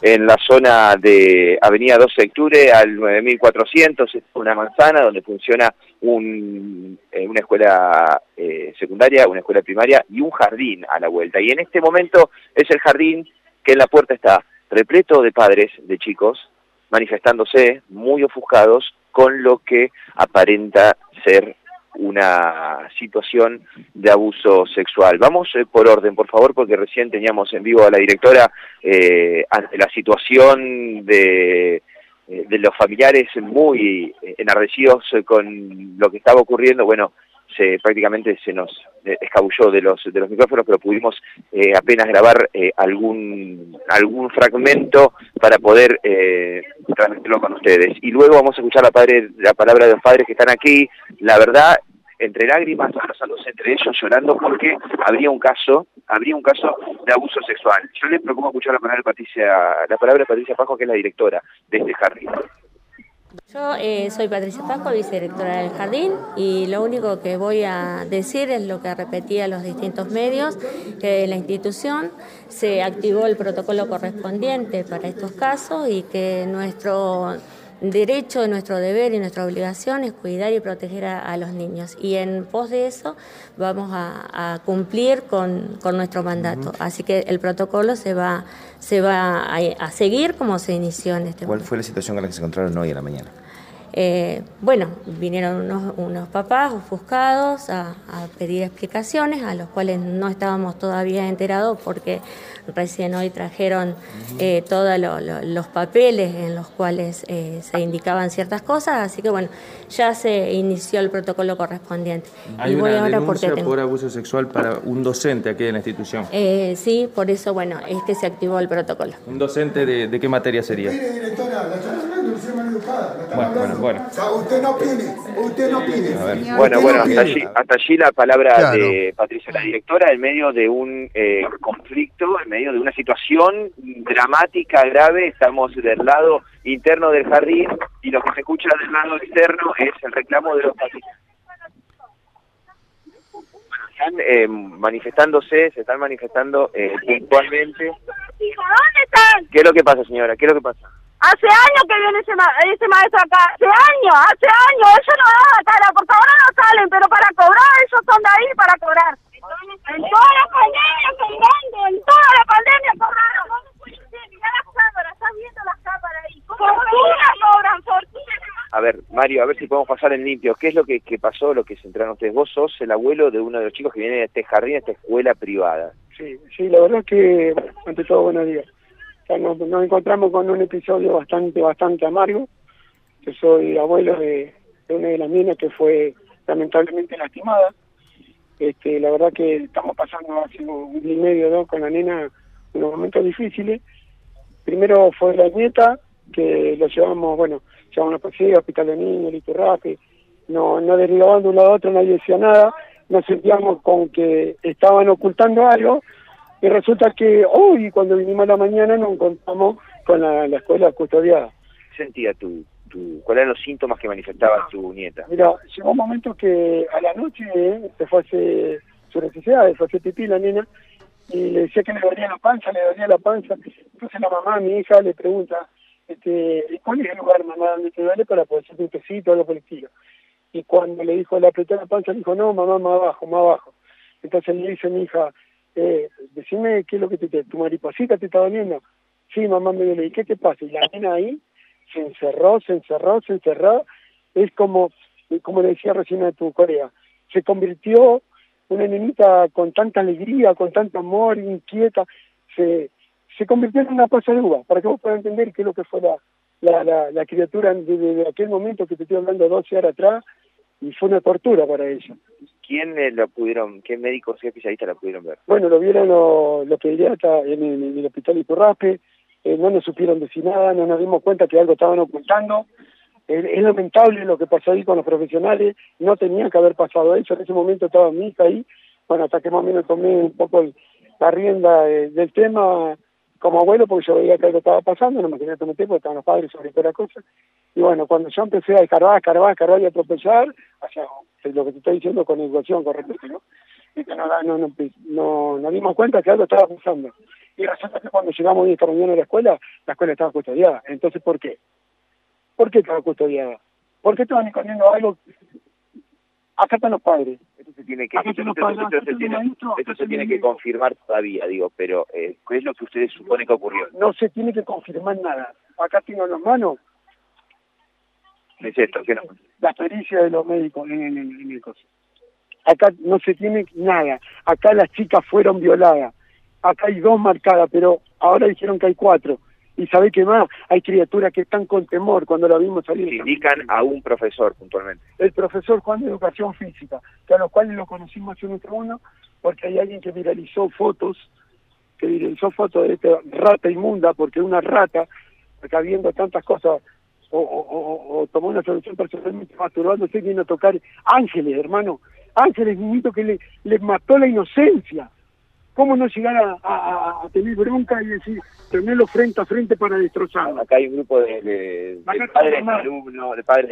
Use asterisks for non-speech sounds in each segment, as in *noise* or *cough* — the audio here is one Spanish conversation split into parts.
en la zona de Avenida 12 de Octubre al 9400, es una manzana donde funciona un, eh, una escuela eh, secundaria, una escuela primaria y un jardín a la vuelta. Y en este momento es el jardín que en la puerta está repleto de padres, de chicos, manifestándose muy ofuscados con lo que aparenta ser una situación de abuso sexual. Vamos eh, por orden, por favor, porque recién teníamos en vivo a la directora eh, ante la situación de, eh, de los familiares muy enardecidos con lo que estaba ocurriendo. Bueno, prácticamente se nos escabulló de los de los micrófonos, pero pudimos apenas grabar algún algún fragmento para poder transmitirlo con ustedes. Y luego vamos a escuchar la padre la palabra de los padres que están aquí. La verdad entre lágrimas, abrazándose entre ellos, llorando porque habría un caso, habría un caso de abuso sexual. Yo les propongo escuchar la palabra de Patricia, la palabra de Patricia Pajo, que es la directora de este jardín. Yo eh, soy Patricia Pajo, vicedirectora del jardín, y lo único que voy a decir es lo que repetía los distintos medios, que en la institución se activó el protocolo correspondiente para estos casos y que nuestro derecho, nuestro deber y nuestra obligación es cuidar y proteger a, los niños. Y en pos de eso vamos a, cumplir con, nuestro mandato. Así que el protocolo se va, se va a, seguir como se inició en este ¿Cuál fue la situación con la que se encontraron hoy en la mañana? Eh, bueno, vinieron unos, papás ofuscados a, pedir explicaciones, a los cuales no estábamos todavía enterados porque recién hoy trajeron eh, todos los papeles en los cuales eh, se indicaban ciertas cosas, así que bueno, ya se inició el protocolo correspondiente. ¿Hay una denuncia por abuso sexual para un docente aquí en la institución? sí, por eso bueno, es que se activó el protocolo. ¿Un docente de, qué materia sería? Bueno, bueno. usted no opine, usted no opine. Bueno, bueno, hasta allí, hasta allí la palabra de Patricia, la directora, en medio de un eh, conflicto, en medio de una situación dramática, grave, estamos del lado interno del jardín y lo que se escucha del lado externo es el reclamo de los pacientes están eh, manifestándose, se están manifestando eh, puntualmente. ¿Dónde están? ¿Qué es lo que pasa, señora? ¿Qué es lo que pasa? Hace años que viene ese, ese maestro acá, hace años, hace años, ellos no dan cara, por favor no salen, pero para cobrar, ellos son de ahí para cobrar. En toda la pandemia cobrando, en toda la pandemia cobraron. Mira las cámaras, estás viendo las cámaras ahí. Fortuna cobran, fortuna. A ver, Mario, a ver si podemos pasar en limpio. ¿Qué es lo que, que pasó, lo que se entraron ustedes? Vos sos el abuelo de uno de los chicos que viene de este jardín, de esta escuela privada. Sí, sí, la verdad es que, ante todo, buenos días nos, encontramos con un episodio bastante, bastante amargo. Yo soy abuelo de, una de las niñas que fue lamentablemente lastimada. Este, la verdad que estamos pasando hace un día y medio con la nena unos momentos difíciles. Primero fue la nieta, que lo llevamos, bueno, llevamos a policía, hospital de niños, Iturrafe, no, no derivaban de un lado a otro, nadie decía nada, nos sentíamos con que estaban ocultando algo, y resulta que hoy, cuando vinimos a la mañana, nos encontramos con la, escuela custodiada. ¿Qué sentía tu, tu, cuáles eran los síntomas que manifestaba tu nieta? Mira, llegó un momento que a la noche eh, se fue a hacer su necesidad, se fue a hacer pipí la nena, y le decía que le dolía la panza, le dolía la panza. Entonces la mamá, mi hija, le pregunta, este, ¿cuál es el lugar, mamá, donde te duele para poder hacer un pesito o algo por Y cuando le dijo, le apretó la panza, le dijo, no, mamá, más abajo, más abajo. Entonces le dice mi hija, eh, decime qué es lo que te, tu mariposita te está doliendo. Sí, mamá me duele, ¿y qué te pasa? Y la nena ahí se encerró, se encerró, se encerró. Es como, como le decía recién a tu colega, se convirtió una nenita con tanta alegría, con tanto amor, inquieta, se, se convirtió en una pasaruga, para que vos puedas entender qué es lo que fue la, la, la, criatura desde aquel momento que te estoy hablando 12 horas atrás, y fue una tortura para ella. ¿Quién lo pudieron, qué médicos y especialistas la pudieron ver? Bueno, lo vieron los, pediatras en, el hospital Iturraspe, eh, no nos supieron decir nada, no nos dimos cuenta que algo estaban ocultando. es lamentable lo que pasó ahí con los profesionales, no tenía que haber pasado eso, en ese momento estaba mi hija ahí, bueno, hasta que más o menos tomé un poco la rienda del tema, como abuelo, porque yo veía que algo estaba pasando, no me quería meter porque estaban los padres sobre toda la cosa. Y bueno, cuando yo empecé a escarbar, escarbar, escarbar y a atropellar, hacia lo que te estoy diciendo con educación, con respeto, ¿no? No, no, no, no, nos dimos cuenta que algo estaba pasando. Y resulta que cuando llegamos esta mañana a la escuela, la escuela estaba custodiada. Entonces, ¿por qué? ¿Por qué estaba custodiada? ¿Por qué estaban escondiendo algo? Acá están los padres. Esto se tiene que, esto, se tiene, que confirmar todavía, digo, pero eh, ¿qué es lo que ustedes suponen que ocurrió? No se tiene que confirmar nada. Acá tengo en las manos es esto, que no. La pericia de los médicos en, el coso. Acá no se tiene nada. Acá las chicas fueron violadas. Acá hay dos marcadas, pero ahora dijeron que hay cuatro. Y sabe qué más, hay criaturas que están con temor cuando la vimos salir. indican a un profesor puntualmente. El profesor Juan de Educación Física, que a los cuales lo conocimos hace un uno, porque hay alguien que viralizó fotos, que viralizó fotos de esta rata inmunda, porque una rata, acá viendo tantas cosas o, tomó una solución personalmente masturbándose y vino a tocar ángeles, hermano. Ángeles, niñito que le, les mató la inocencia. ¿Cómo no llegar a, tener bronca y decir, tenerlo frente a frente para destrozarlo? Acá hay un grupo de, padres de alumnos, de padres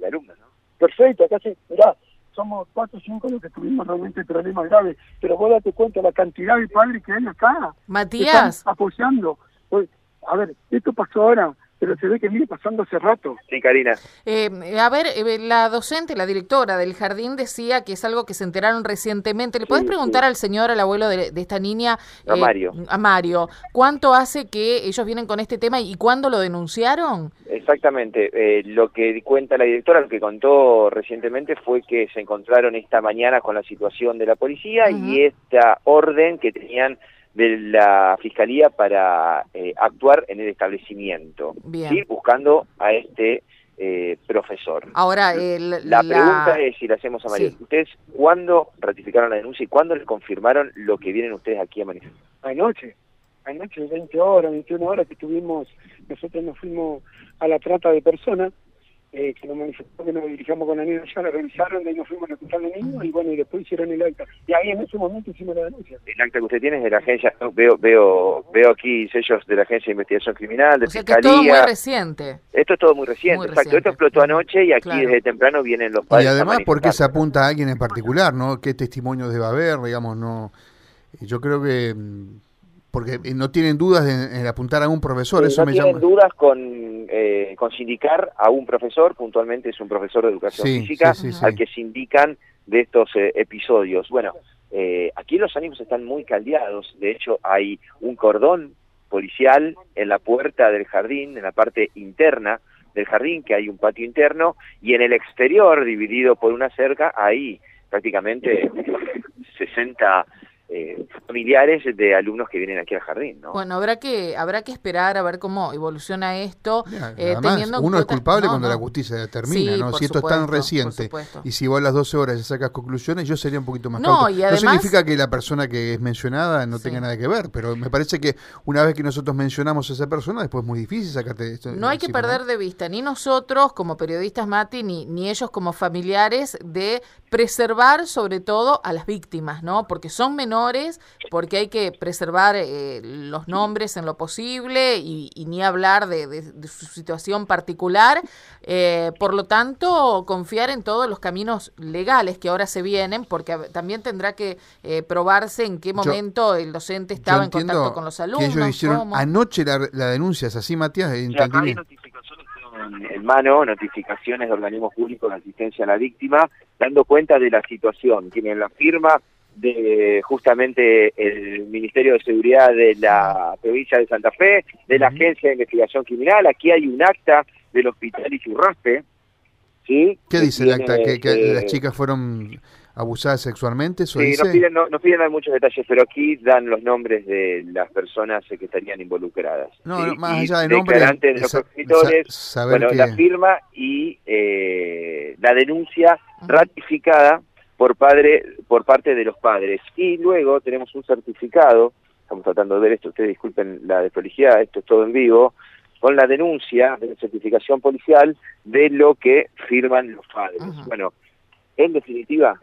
de, alumnos, ¿no? Perfecto, acá sí, mirá, somos cuatro o cinco los que tuvimos realmente problemas graves, pero vos date cuenta la cantidad de padres que hay acá. Matías. apoyando. Pues, a ver, esto pasó ahora, pero se ve que viene pasando hace rato. Sí, Karina. Eh, a ver, eh, la docente, la directora del jardín decía que es algo que se enteraron recientemente. ¿Le podés preguntar al señor, al abuelo de, esta niña? A eh, Mario. A Mario. ¿Cuánto hace que ellos vienen con este tema y cuándo lo denunciaron? Exactamente. lo que cuenta la directora, lo que contó recientemente fue que se encontraron esta mañana con la situación de la policía y esta orden que tenían de la Fiscalía para eh, actuar en el establecimiento, buscando a este eh, profesor. Ahora, la, pregunta es, si la hacemos a María, ¿ustedes cuándo ratificaron la denuncia y cuándo les confirmaron lo que vienen ustedes aquí a manifestar? Anoche, anoche 20 horas, 21 horas que tuvimos, nosotros nos fuimos a la trata de personas, eh, que nos manifestó que nos dirigamos con la niña ya la revisaron, de ahí nos fuimos a hospital de niños y bueno, y después hicieron el acta. Y ahí en ese momento hicimos la denuncia. El acta que usted tiene es de la agencia, veo veo veo aquí sellos de la Agencia de Investigación Criminal, de o sea Que es todo muy reciente. Esto es todo muy reciente, exacto. Esto explotó anoche y aquí desde temprano vienen los padres. Y además, ¿por qué se apunta a alguien en particular, no? ¿Qué testimonio debe haber? Digamos, no. Yo creo que mm, porque no tienen dudas en, apuntar a un profesor, eso no me tienen dudas con, eh, con sindicar a un profesor, puntualmente es un profesor de educación física, al que se indican de estos eh, episodios. Bueno, eh, aquí los ánimos están muy caldeados, de hecho hay un cordón policial en la puerta del jardín, en la parte interna del jardín, que hay un patio interno, y en el exterior, dividido por una cerca, hay prácticamente 60 eh, familiares de alumnos que vienen aquí al jardín. ¿no? Bueno, habrá que habrá que esperar a ver cómo evoluciona esto. Eh, uno es culpable cuando la justicia determina, ¿no? Si esto es tan reciente y si vos a las 12 horas ya sacas conclusiones, yo sería un poquito más no, no significa que la persona que es mencionada no tenga nada que ver, pero me parece que una vez que nosotros mencionamos a esa persona, después es muy difícil sacarte esto. No hay que perder de vista, ni nosotros como periodistas, Mati, ni, ni ellos como familiares, de preservar sobre todo a las víctimas, ¿no? Porque son menores porque hay que preservar eh, los nombres en lo posible y, ni hablar de, su situación particular. Eh, por lo tanto, confiar en todos los caminos legales que ahora se vienen, porque también tendrá que eh, probarse en qué momento el docente estaba en contacto con los alumnos. Que ellos hicieron anoche la, denuncia, ¿es así, Matías? en mano notificaciones de organismos públicos de asistencia a la víctima, dando cuenta de la situación. Tienen la firma de justamente el Ministerio de Seguridad de la provincia de Santa Fe, de la Agencia de Investigación Criminal, aquí hay un acta del Hospital Isurraspe, ¿sí? ¿Qué dice el acta? ¿Que, las eh, chicas fueron abusadas sexualmente? sí, Nos, piden, no, nos piden dar muchos detalles, pero aquí dan los nombres de las personas que estarían involucradas. No, más allá de nombres, de los escritores, bueno, la firma y eh, la denuncia ratificada por padre por parte de los padres. Y luego tenemos un certificado estamos tratando de ver esto ustedes disculpen la desprolijidad esto es todo en vivo con la denuncia de la certificación policial de lo que firman los padres. Bueno en definitiva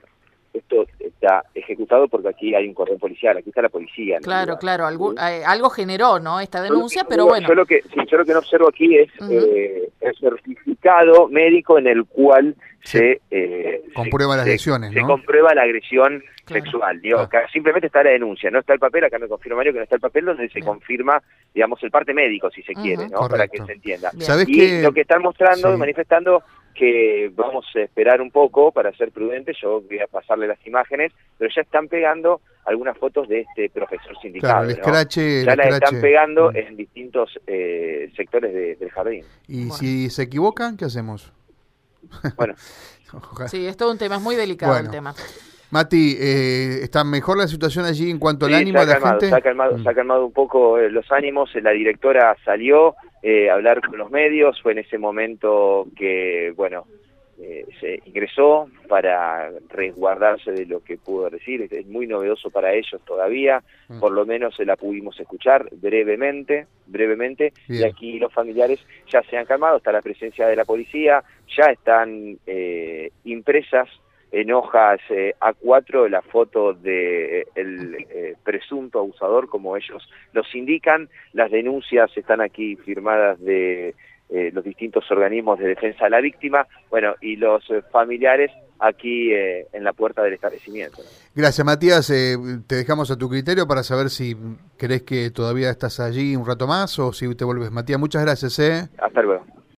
esto está ejecutado porque aquí hay un cordón policial, aquí está la policía. Claro, claro, algo, eh, algo generó, ¿no? Esta denuncia, pero bueno. Yo lo, que, sí, yo lo que no observo aquí es eh, el certificado médico en el cual se, eh, comprueba las lesiones, ¿no? Se comprueba la agresión sexual. Digo, ah. simplemente está la denuncia, no está el papel, acá me confirma Mario que no está el papel donde se confirma, digamos, el parte médico, si se quiere, ¿no? Para que se entienda. ¿Sabes y lo que están mostrando, manifestando que vamos a esperar un poco para ser prudentes, yo voy a pasarle las imágenes, pero ya están pegando algunas fotos de este profesor sindical. ya las están pegando mm. en distintos eh, sectores del jardín. ¿Y si se equivocan, qué hacemos? Bueno. *laughs* sí, es todo un tema, es muy delicado el tema. Mati, eh, ¿está mejor la situación allí en cuanto al ánimo de la gente? Se ha, calmado, se ha calmado un poco eh, los ánimos, la directora salió eh, hablar con los medios, fue en ese momento que, bueno, eh, se ingresó para resguardarse de lo que pudo decir, es muy novedoso para ellos todavía, mm. por lo menos se la pudimos escuchar brevemente, brevemente, y aquí los familiares ya se han calmado, está la presencia de la policía, ya están eh, impresas en hojas eh, A4 la foto de eh, el eh, presunto abusador, como ellos los indican. Las denuncias están aquí firmadas de los distintos organismos de defensa de la víctima, bueno, y los familiares aquí en la puerta del establecimiento. Gracias, Matías. te dejamos a tu criterio para saber si crees que todavía estás allí un rato más o si te vuelves. Matías, muchas gracias. Hasta luego.